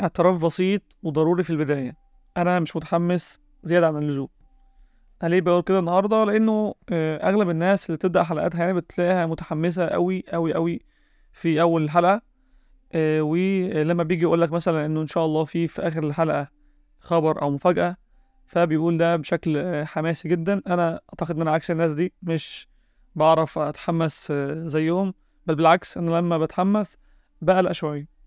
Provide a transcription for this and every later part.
اعتراف بسيط وضروري في البداية. أنا مش متحمس زيادة عن اللزوم. أنا ليه بقول كده النهاردة؟ لأنه آه، أغلب الناس اللي بتبدأ حلقاتها يعني بتلاقيها متحمسة أوي أوي أوي في أول الحلقة. آه، ولما بيجي يقول لك مثلا إنه إن شاء الله في في آخر الحلقة خبر أو مفاجأة فبيقول ده بشكل آه، حماسي جدا. أنا أعتقد إن أنا عكس الناس دي مش بعرف أتحمس زيهم. بل بالعكس أنا لما بتحمس بقلق شوية.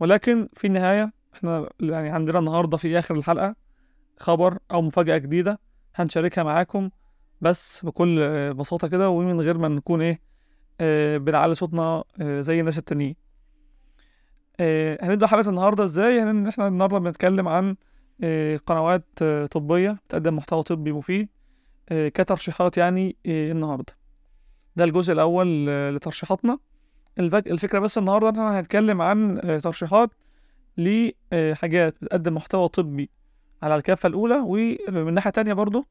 ولكن في النهاية إحنا يعني عندنا النهاردة في آخر الحلقة خبر أو مفاجأة جديدة هنشاركها معاكم بس بكل بساطة كده ومن غير ما نكون إيه آه بنعلي صوتنا آه زي الناس التانيين. آه هنبدأ حلقة النهاردة إزاي؟ إن إحنا النهاردة بنتكلم عن آه قنوات آه طبية بتقدم محتوى طبي مفيد آه كترشيحات يعني النهاردة. ده الجزء الأول لترشيحاتنا. الفك... الفكرة بس النهاردة إن إحنا هنتكلم عن آه ترشيحات لحاجات بتقدم محتوى طبي على الكافة الأولى ومن ناحية تانية برضو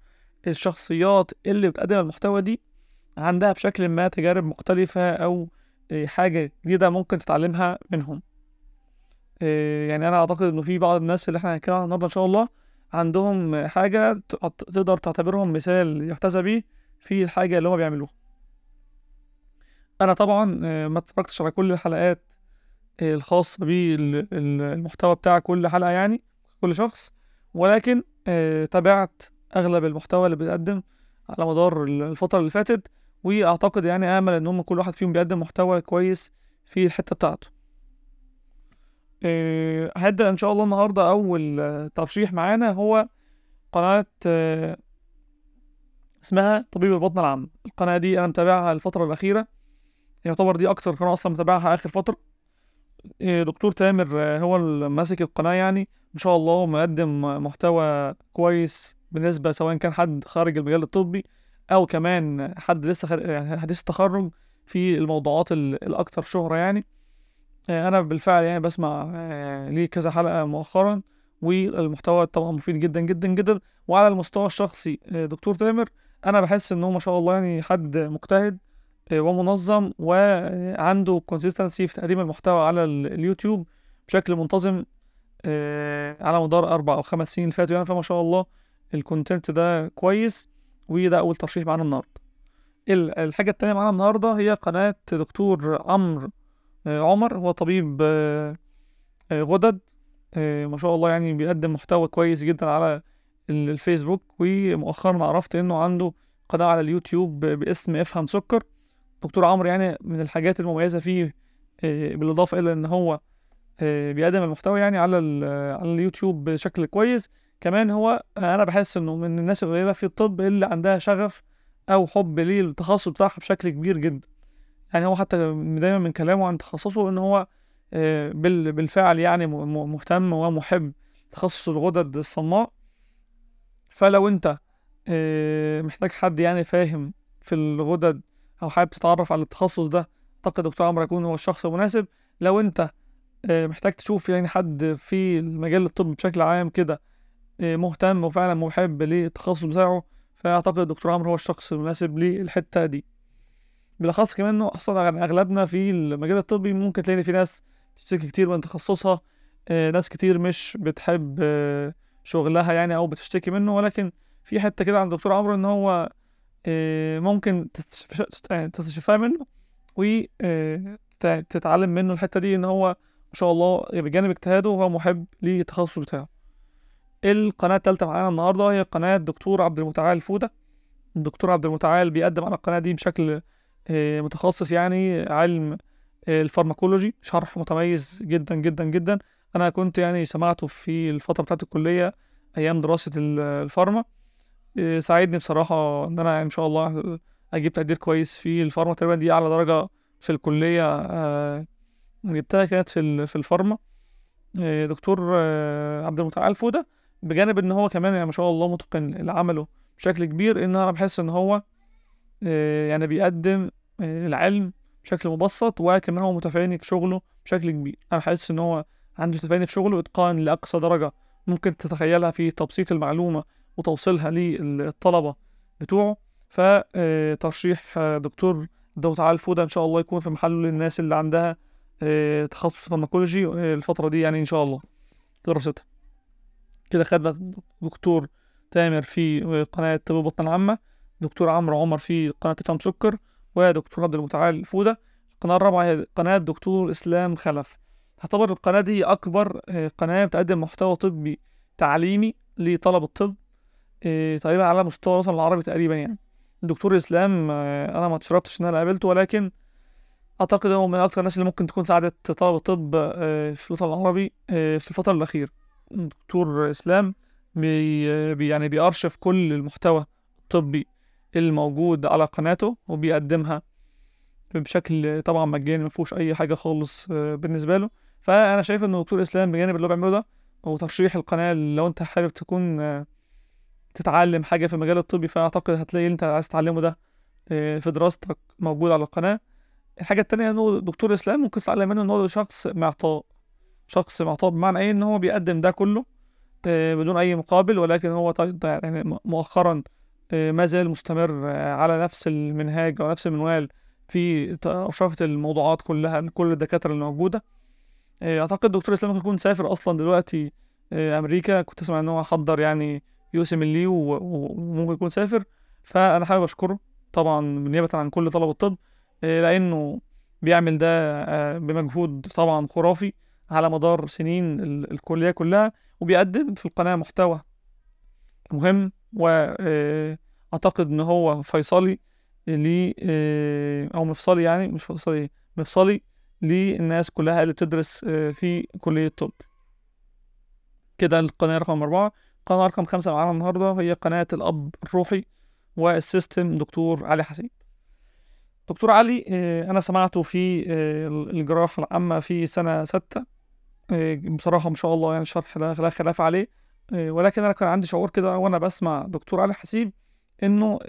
الشخصيات اللي بتقدم المحتوى دي عندها بشكل ما تجارب مختلفة أو إيه، حاجة جديدة ممكن تتعلمها منهم. يعني أنا أعتقد إنه في بعض الناس اللي إحنا هنتكلم عنها النهاردة إن شاء الله عندهم حاجة ت- تقدر تعتبرهم مثال يحتذى بيه في الحاجة اللي هما بيعملوها. أنا طبعا آه، ما اتفرجتش على كل الحلقات آه، الخاصة بالمحتوى بتاع كل حلقة يعني كل شخص ولكن آه، تابعت أغلب المحتوى اللي بيتقدم على مدار الفترة اللي فاتت وأعتقد يعني آمل إن هم كل واحد فيهم بيقدم محتوى كويس في الحتة بتاعته. هبدأ إن شاء الله النهاردة آه، ترشيح معانا هو قناة اسمها طبيب البطن العام. القناة دي أنا متابعها الفترة الأخيرة. يعتبر دي أكتر قناة أصلا متابعها آخر فترة. آه، دكتور تامر آه، هو اللي ماسك القناة يعني. ما شاء الله مقدم محتوى كويس بالنسبة سواء كان حد خارج المجال الطبي أو كمان حد لسه خارج يعني حديث التخرج في الموضوعات ال- الأكثر شهرة يعني. آه، أنا بالفعل يعني بسمع آه، ليه كذا حلقة مؤخرا والمحتوى طبعا مفيد جدا جدا جدا. وعلى المستوى الشخصي دكتور تامر أنا بحس إن هو ما شاء الله يعني حد مجتهد ومنظم وعنده consistency في تقديم المحتوى على ال- اليوتيوب بشكل منتظم آه، على مدار أربع أو خمس سنين اللي فاتوا يعني فما شاء الله ال content ده كويس وده أول ترشيح معانا النهاردة. ال- الحاجة التانية معانا النهاردة هي قناة دكتور عمرو آه، عمر هو طبيب آه، آه، غدد آه، ما شاء الله يعني بيقدم محتوى كويس جدا على ال- الفيسبوك ومؤخرا عرفت إنه عنده قناة على اليوتيوب باسم إفهم سكر. دكتور عمرو يعني من الحاجات المميزة فيه آه، بالإضافة إلى إن هو آه، بيقدم المحتوى يعني على على اليوتيوب بشكل كويس. كمان هو آه، أنا بحس إنه من الناس القليلة في الطب اللي عندها شغف أو حب للتخصص بتاعها بشكل كبير جدا. يعني هو حتى دايما من كلامه عن تخصصه إن هو بال- بالفعل يعني مهتم ومحب تخصص الغدد الصماء. فلو آه، محتاج حد يعني فاهم في الغدد أو حابب تتعرف على التخصص ده أعتقد دكتور عمرو يكون هو الشخص المناسب. لو أنت آه، محتاج تشوف يعني حد في المجال الطبي بشكل عام كده آه، مهتم وفعلا محب للتخصص بتاعه فأعتقد الدكتور عمرو هو الشخص المناسب للحتة دي. بالأخص كمان إنه أصلا أغ- أغلبنا في المجال الطبي ممكن تلاقي في ناس بتشتكي كتير من تخصصها آه، ناس كتير مش بتحب شغلها يعني أو بتشتكي منه ولكن في حتة كده عند الدكتور عمرو إن هو ممكن تستشف- يعني تستشفها منه وتتعلم منه الحتة دي إن هو ما شاء الله بجانب اجتهاده هو محب للتخصص بتاعه. القناة التالتة معانا النهاردة هي قناة دكتور عبد المتعال فودة. الدكتور عبد المتعال بيقدم على القناة دي بشكل آه، متخصص يعني علم آه، ال pharmacology شرح متميز جدا جدا جدا. أنا كنت يعني سمعته في الفترة بتاعت الكلية أيام دراسة ال- ال pharma. آه، ساعدني بصراحة إن أنا إن شاء الله أجيب تقدير كويس في ال pharma. تقريبا دي أعلى درجة في الكلية آه، جبتها كانت في في الفارما. آه، دكتور عبد المتعال فودة بجانب إن هو كمان يعني ما شاء الله متقن لعمله بشكل كبير إن أنا بحس إن هو يعني بيقدم العلم بشكل مبسط وكمان هو متفاني في شغله بشكل كبير. أنا بحس إن هو عنده تفاني في شغله إتقان لأقصى درجة ممكن تتخيلها في تبسيط المعلومة وتوصيلها للطلبة بتوعه. فترشيح دكتور عبد المتعال فودة إن شاء الله يكون في محله للناس اللي عندها آه، تخصص فارماكولوجي آه، الفترة دي يعني إن شاء الله. دراستها كده خدنا دكتور تامر في قناة طب البطن العامة دكتور عمرو عمر في قناة افهم سكر ودكتور عبد المتعال فودة القناة الرابعة هي قناة دكتور إسلام خلف. تعتبر القناة دي أكبر آه، قناة بتقدم محتوى طبي تعليمي لطلب الطب. آه، تقريبا على مستوى الوطن العربي تقريبا يعني. الدكتور إسلام آه، أنا ما اتشرفتش إن أنا قابلته ولكن أعتقد هو من أكتر الناس اللي ممكن تكون ساعدت طلب الطب في الوطن العربي في الفترة الأخيرة. دكتور إسلام بي يعني بيأرشف كل المحتوى الطبي الموجود على قناته وبيقدمها بشكل طبعا مجاني مفيهوش أي حاجة خالص آه، بالنسبة له. فأنا شايف إن دكتور إسلام بجانب اللي هو بيعمله ده وترشيح القناة لو أنت حابب تكون آه، تتعلم حاجة في المجال الطبي فأعتقد هتلاقي اللي أنت عايز تتعلمه ده آه، في دراستك موجود على القناة. الحاجة التانية إنه دكتور إسلام ممكن تتعلم منه إن هو شخص معطاء شخص معطاء بمعنى إيه؟ إن هو بيقدم ده كله آه، بدون أي مقابل ولكن هو طي- يعني مؤخرا آه، ما زال مستمر على نفس المنهاج أو نفس المنوال في إشرافة الموضوعات كلها لكل الدكاترة اللي موجودة. أعتقد دكتور إسلام ممكن يكون سافر أصلا دلوقتي أمريكا. كنت أسمع إن هو حضر يعني USMLE وممكن يكون سافر. فأنا حابب أشكره طبعا نيابة عن كل طلبة الطب آه، لأنه بيعمل ده آه، بمجهود طبعا خرافي على مدار سنين ال- الكلية كلها وبيقدم في القناة محتوى مهم وأعتقد إن هو فيصلي لي آه، أو مفصلي يعني مش فيصلي مفصلي للناس كلها اللي بتدرس آه، في كلية الطب كده القناة رقم أربعة. قناة رقم خمسة معانا النهاردة هي قناة الأب الروحي والسيستم دكتور علي حسين دكتور علي آه، أنا سمعته في آه، الجراحة العامة في سنة ستة آه، بصراحة ما شاء الله يعني الشرح لا لا خلاف عليه ولكن أنا كان عندي شعور كده وأنا بسمع دكتور علي حسيب إنه.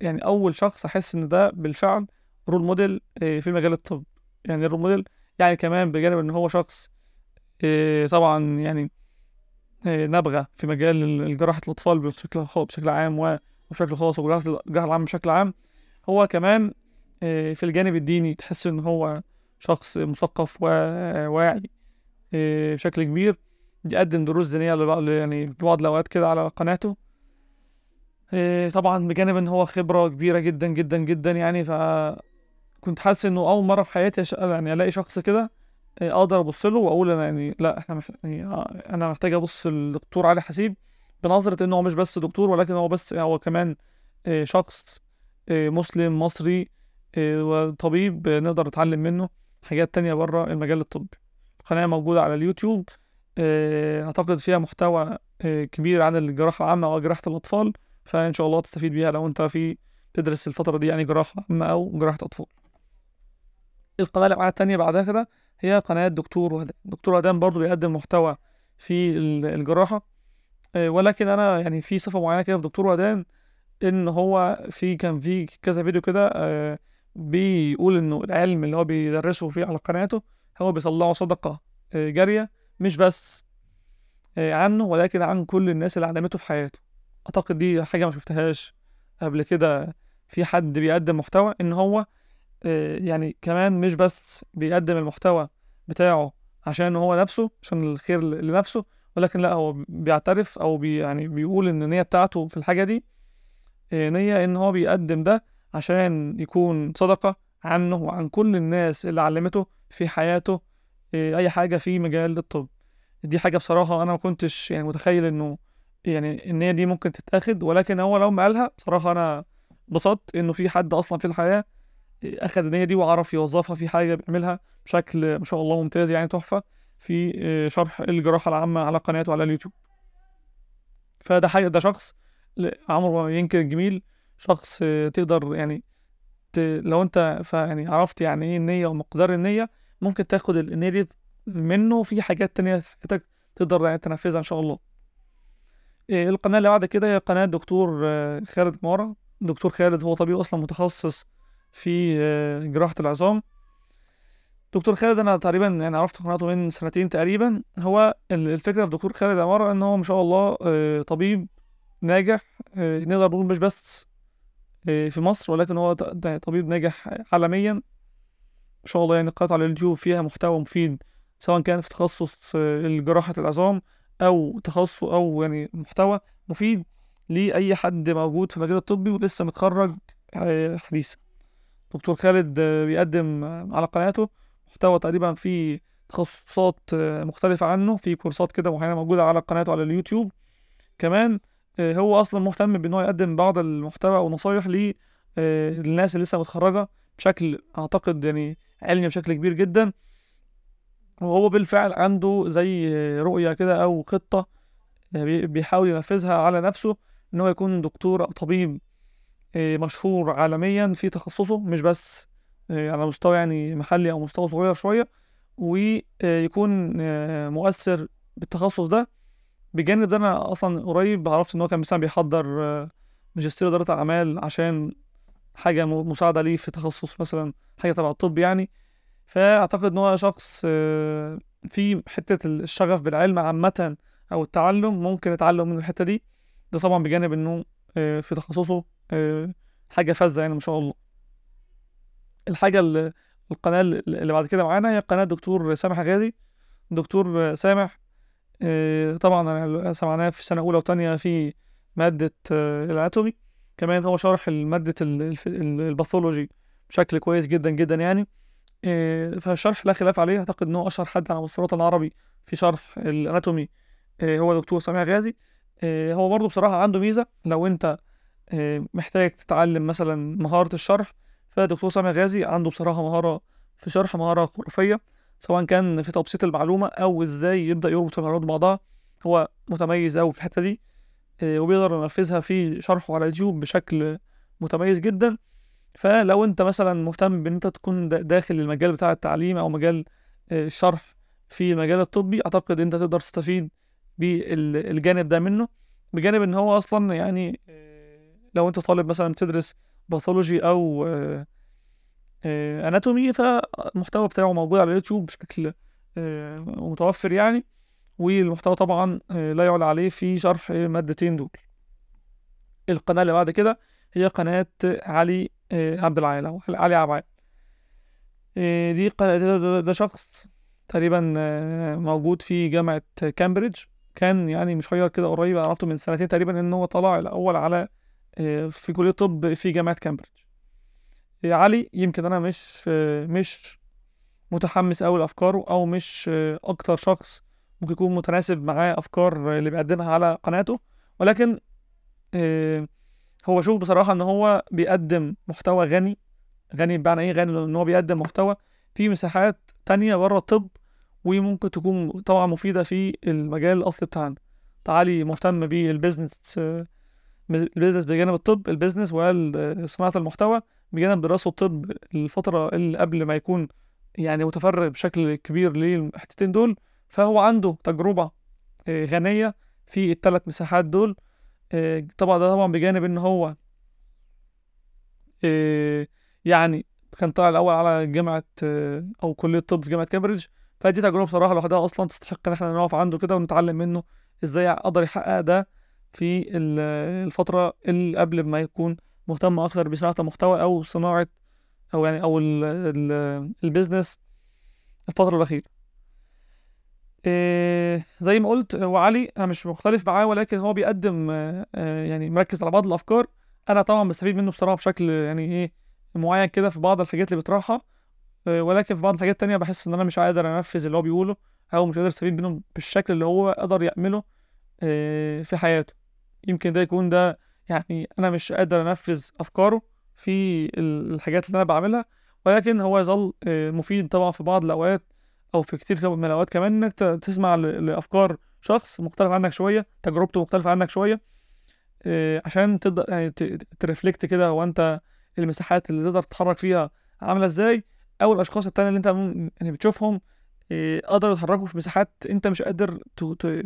يعني أول شخص أحس إن ده بالفعل role model في مجال الطب يعني role model يعني كمان بجانب إن هو شخص طبعا يعني آه، نبغة في مجال ال- جراحة الأطفال بشكل بشكل عام وبشكل خاص وجراحة الجراحة العامة بشكل عام. هو كمان آه، في الجانب الديني تحس إن هو شخص مثقف وواعي آه، بشكل كبير. يقدم دروس لبعض يعني في بعض الأوقات كده على قناته. طبعا بجانب إن هو خبرة كبيرة جدا جدا جدا يعني. فكنت حاسس إنه أول مرة في حياتي يعني ألاقي شخص كده. آه، أقدر أبص له وأقول أنا يعني لا إحنا مح... يعني آه، أنا محتاج أبص للدكتور علي حسيب بنظرة إنه هو مش بس دكتور ولكن هو بس هو كمان آه، شخص مسلم مصري وطبيب نقدر نتعلم منه حاجات تانية بره المجال الطبي. القناة موجودة على اليوتيوب أعتقد فيها محتوى كبير عن الجراحة العامة أو جراحة الأطفال فإن شاء الله تستفيد بيها لو أنت في تدرس الفترة دي يعني جراحة عامة أو جراحة أطفال. القناة اللي التانية بعدها كده هي قناة دكتور وهدان دكتور وهدان برضو بيقدم محتوى في ال- الجراحة. آه، ولكن أنا يعني في صفة معينة كده في دكتور وهدان إن هو في كان في كذا فيديو كده آه، بيقول إنه العلم اللي هو بيدرسه فيه على قناته هو بيطلعه صدقة آه، جارية مش بس عنه ولكن عن كل الناس اللي علمته في حياته. أعتقد دي حاجة ما شفتهاش قبل كده في حد بيقدم محتوى إن هو يعني كمان مش بس بيقدم المحتوى بتاعه عشان هو نفسه عشان الخير لنفسه ولكن لأ هو بيعترف أو بي يعني بيقول إن النية بتاعته في الحاجة دي آه، نية إن هو بيقدم ده عشان يكون صدقة عنه وعن كل الناس اللي علمته في حياته آه، أي حاجة في مجال الطب. دي حاجة بصراحة أنا ما كنتش يعني متخيل إنه يعني النية دي ممكن تتاخد ولكن هو لو ما قالها بصراحة أنا انبسطت إنه في حد أصلا في الحياة اخد النية دي وعرف يوظفها في حاجة بيعملها بشكل ما شاء الله ممتاز يعني تحفة في آه، شرح الجراحة العامة على قناته على اليوتيوب فده حاجة ده شخص عمره ما ينكر الجميل شخص آه، تقدر يعني ت... لو أنت. يعني عرفت يعني إيه النية ومقدار النية ممكن تاخد ال- النية دي منه في حاجات تانية في حياتك تقدر يعني تنفذها إن شاء الله آه، القناة اللي بعد كده هي قناة دكتور خالد مارة دكتور خالد هو طبيب أصلا متخصص في آه، جراحة العظام. دكتور خالد أنا تقريبا يعني عرفت قناته من سنتين تقريبا. هو ال- الفكرة في دكتور خالد عمارة إن هو ما شاء الله آه، طبيب ناجح آه، نقدر نقول مش بس في مصر ولكن هو طبيب ناجح عالميا. ما شاء الله يعني قناته على اليوتيوب فيها محتوى مفيد سواء كان في تخصص جراحة العظام أو تخصص أو يعني محتوى مفيد لأي حد موجود في المجال الطبي ولسه متخرج حديثا. دكتور خالد آه، بيقدم آه، على قناته محتوى تقريبا فيه تخصصات آه، مختلفة عنه في كورسات كده معينة موجودة على قناته على اليوتيوب. كمان هو أصلا مهتم بإن هو يقدم بعض المحتوى ونصايح للناس اللي لسه متخرجة بشكل أعتقد يعني علمي بشكل كبير جدا. وهو بالفعل عنده زي رؤية كده أو خطة بي- بيحاول ينفذها على نفسه إن هو يكون دكتور أو طبيب. مشهور عالميا في تخصصه مش بس آه، على مستوى يعني محلي أو مستوى صغير شوية ويكون آه، مؤثر بالتخصص ده. بجانب ده أنا أصلا قريب عرفت إن هو كان مثلا بيحضر آه، ماجستير إدارة أعمال عشان حاجة م- مساعدة ليه في تخصص مثلا حاجة تبع الطب يعني. فأعتقد إن هو شخص آه، في حتة الشغف بالعلم عامة أو التعلم ممكن يتعلم من الحتة دي. ده طبعا بجانب آه، في تخصصه آه، حاجة فذة يعني ما شاء الله. الحاجة اللي القناة اللي بعد كده معانا هي قناة دكتور سامح غازي. دكتور سامح آه، طبعا سمعناه في سنة أولى وتانية في مادة آه، الأناتومي. كمان هو شرح ال- الباثولوجي بشكل كويس جدا جدا يعني. فالشرح لا خلاف عليه. أعتقد إن هو أشهر حد على مستوى الوطن العربي في شرح الأناتومي آه، هو دكتور سامح غازي. هو برضه بصراحة عنده ميزة. لو آه، محتاج تتعلم مثلا مهارة الشرح. فدكتور سامح غازي عنده بصراحة مهارة في شرح مهارة خرافية سواء كان في تبسيط المعلومة أو إزاي يبدأ يربط المعلومات ببعضها. هو متميز أوي في الحتة دي آه، وبيقدر ينفذها في شرحه على اليوتيوب بشكل متميز جدا. فلو أنت مثلا مهتم بإن أنت تكون دا- داخل المجال بتاع التعليم أو مجال آه، الشرح في المجال الطبي أعتقد أنت تقدر تستفيد بالجانب ده منه بجانب إن هو أصلا يعني آه، لو أنت طالب مثلا بتدرس pathology أو آه، آه، anatomy فالمحتوى بتاعه موجود على اليوتيوب بشكل آه، متوفر يعني والمحتوى طبعا آه، لا يعلى عليه في شرح المادتين دول. القناة اللي بعد كده هي قناة علي آه، عبد العال أو علي آه، دي قناة ده, شخص تقريبا آه، موجود في جامعة كامبريدج. كان يعني مشير كده قريب عرفته من سنتين تقريبا إن هو طلع الأول على آه، في كلية طب في جامعة كامبريدج. آه، علي يمكن أنا مش آه، مش متحمس أوي لأفكاره أو مش آه، أكتر شخص ممكن يكون متناسب معاه أفكار اللي بيقدمها على قناته. ولكن آه، هو شوف بصراحة إن هو بيقدم محتوى غني. غني بمعنى إيه؟ غني إن هو بيقدم محتوى في مساحات تانية بره الطب وممكن تكون طبعا مفيدة في المجال الأصلي بتاعنا. فعلي مهتم بال business آه، ال business بجانب الطب ال business وصناعة المحتوى بجانب دراسة الطب الفترة اللي قبل ما يكون يعني متفرغ بشكل كبير للحتتين دول. فهو عنده تجربة آه، غنية في الثلاث مساحات دول. آه، طبعا ده طبعا بجانب إن هو آه، يعني كان طالع الأول على جامعة آه، أو كلية طب في جامعة كامبريدج. فدي تجربة بصراحة لوحدها أصلا تستحق إن إحنا نقف عنده كده ونتعلم منه إزاي قدر يحقق ده. في ال- الفترة اللي قبل ما يكون مهتم أكتر بصناعة المحتوى أو صناعة أو يعني ال ال business الفترة الأخيرة. إيه زي ما قلت هو علي أنا مش مختلف معاه ولكن هو بيقدم آه، آه، يعني مركز على بعض الأفكار. أنا طبعا بستفيد منه بصراحة بشكل يعني إيه معين كده في بعض الحاجات اللي بيطرحها. آه، ولكن في بعض الحاجات التانية بحس إن أنا مش قادر أنفذ اللي هو بيقوله أو مش قادر أستفيد منه بالشكل اللي هو قدر يعمله في حياته. يمكن ده يكون ده يعني أنا مش قادر أنفذ أفكاره في ال- الحاجات اللي أنا بعملها ولكن هو يظل آه، مفيد طبعا في بعض الأوقات أو في كتير من الأوقات كمان إنك ت- تسمع ل- لأفكار شخص مختلف عنك شوية تجربته مختلفة عنك شوية آه، عشان تبدأ يعني ترفلكت كده هو أنت المساحات اللي تقدر تتحرك فيها عاملة إزاي أو الأشخاص التانية اللي مم- يعني بتشوفهم آه، قدروا يتحركوا في مساحات أنت مش قادر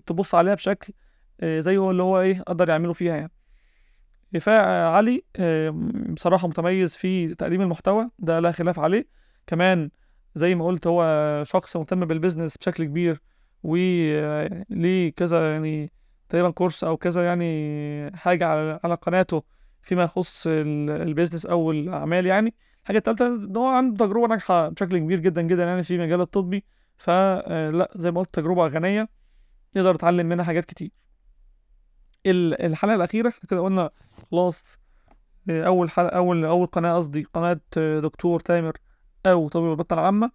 تبص عليها بشكل آه، زي هو اللي هو إيه قدر يعملوا فيها يعني. فعلي آه، بصراحة متميز في تقديم المحتوى ده لا خلاف عليه. كمان زي ما قلت هو شخص مهتم بالبيزنس بشكل كبير وليه كذا يعني تقريبا كورس أو كذا يعني حاجة على على قناته فيما يخص ال- البيزنس أو الأعمال يعني. الحاجة التالتة إن هو عنده تجربة ناجحة بشكل كبير جدا جدا يعني في المجال الطبي. فلا زي ما قلت تجربة غنية يقدر يتعلم منها حاجات كتير. ال- الحلقة الأخيرة إحنا كده قلنا خلاص آه، أول حلقة أول أول قناة قصدي قناة آه، دكتور تامر أو طبيب البطنة العامة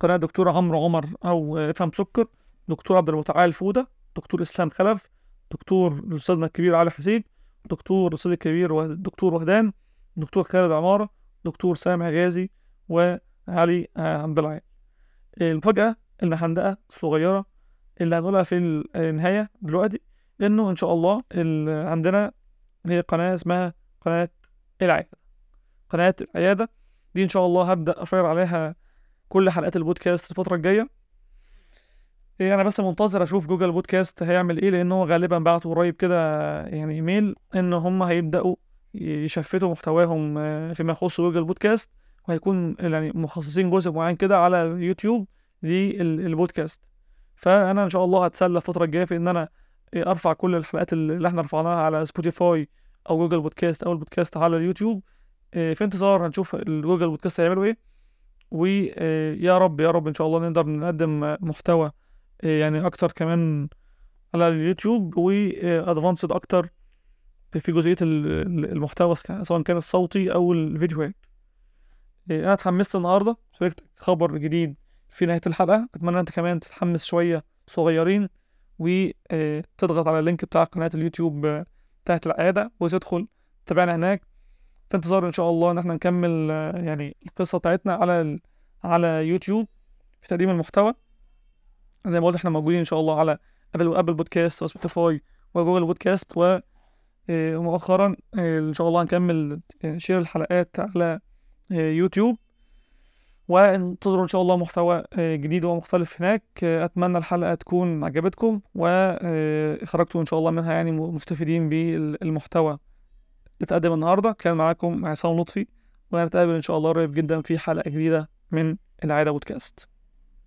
قناة دكتور عمرو عمر أو آه، إفهم سكر دكتور عبد المتعال فودة دكتور إسلام خلف دكتور أستاذنا الكبير علي حسين دكتور الأستاذ الكبير ودكتور وهدان دكتور خالد عمارة دكتور سامح غازي وعلي عبد العال. المفاجأة المحندقة الصغيرة اللي هنقولها في النهاية دلوقتي إنه إن شاء الله ال- عندنا هي قناة اسمها قناة العيادة. قناة العيادة دي إن شاء الله هبدأ أشير عليها كل حلقات البودكاست الفترة الجاية. إيه، أنا بس منتظر أشوف جوجل بودكاست هيعمل إيه لأنه غالبا بعتوا قريب كده يعني إيميل إن هم هيبدأوا يشفتوا محتواهم آه، فيما يخص جوجل بودكاست وهيكون يعني مخصصين جزء معين كده على يوتيوب للبودكاست. فأنا إن شاء الله هتسلى الفترة الجاية في إن أنا إيه، أرفع كل الحلقات اللي إحنا رفعناها على سبوتيفاي أو جوجل بودكاست أو البودكاست على اليوتيوب. إيه، في انتظار هنشوف الجوجل بودكاست هيعملوا إيه. ويا رب يا رب إن شاء الله نقدر نقدم محتوى إيه، يعني أكتر كمان على اليوتيوب. و advanced أكتر في ال- المحتوى سواء كان الصوتي أو الفيديوهات. إيه، أنا اتحمست النهاردة شاركت خبر جديد في نهاية الحلقة. أتمنى أنت كمان تتحمس شوية صغيرين. وتضغط على ال link بتاع قناة اليوتيوب آه، بتاعت العيادة وتدخل تابعنا هناك. في انتظار إن شاء الله إن إحنا نكمل آه، يعني القصة بتاعتنا على على يوتيوب في تقديم المحتوى. زي ما قلت إحنا موجودين إن شاء الله على أبل أبل بودكاست وسبوتيفاي وجوجل بودكاست و آه، ومؤخرا آه، إن شاء الله هنكمل آه، share الحلقات على آه، يوتيوب. وانتظروا إن شاء الله محتوى آه، جديد ومختلف هناك. آه، أتمنى الحلقة تكون عجبتكم وخرجتوا إن شاء الله منها يعني مستفيدين بالمحتوى اللي اتقدم النهارده. كان معاكم عصام لطفي ونتقابل إن شاء الله قريب جدا في حلقة جديدة من العاده بودكاست.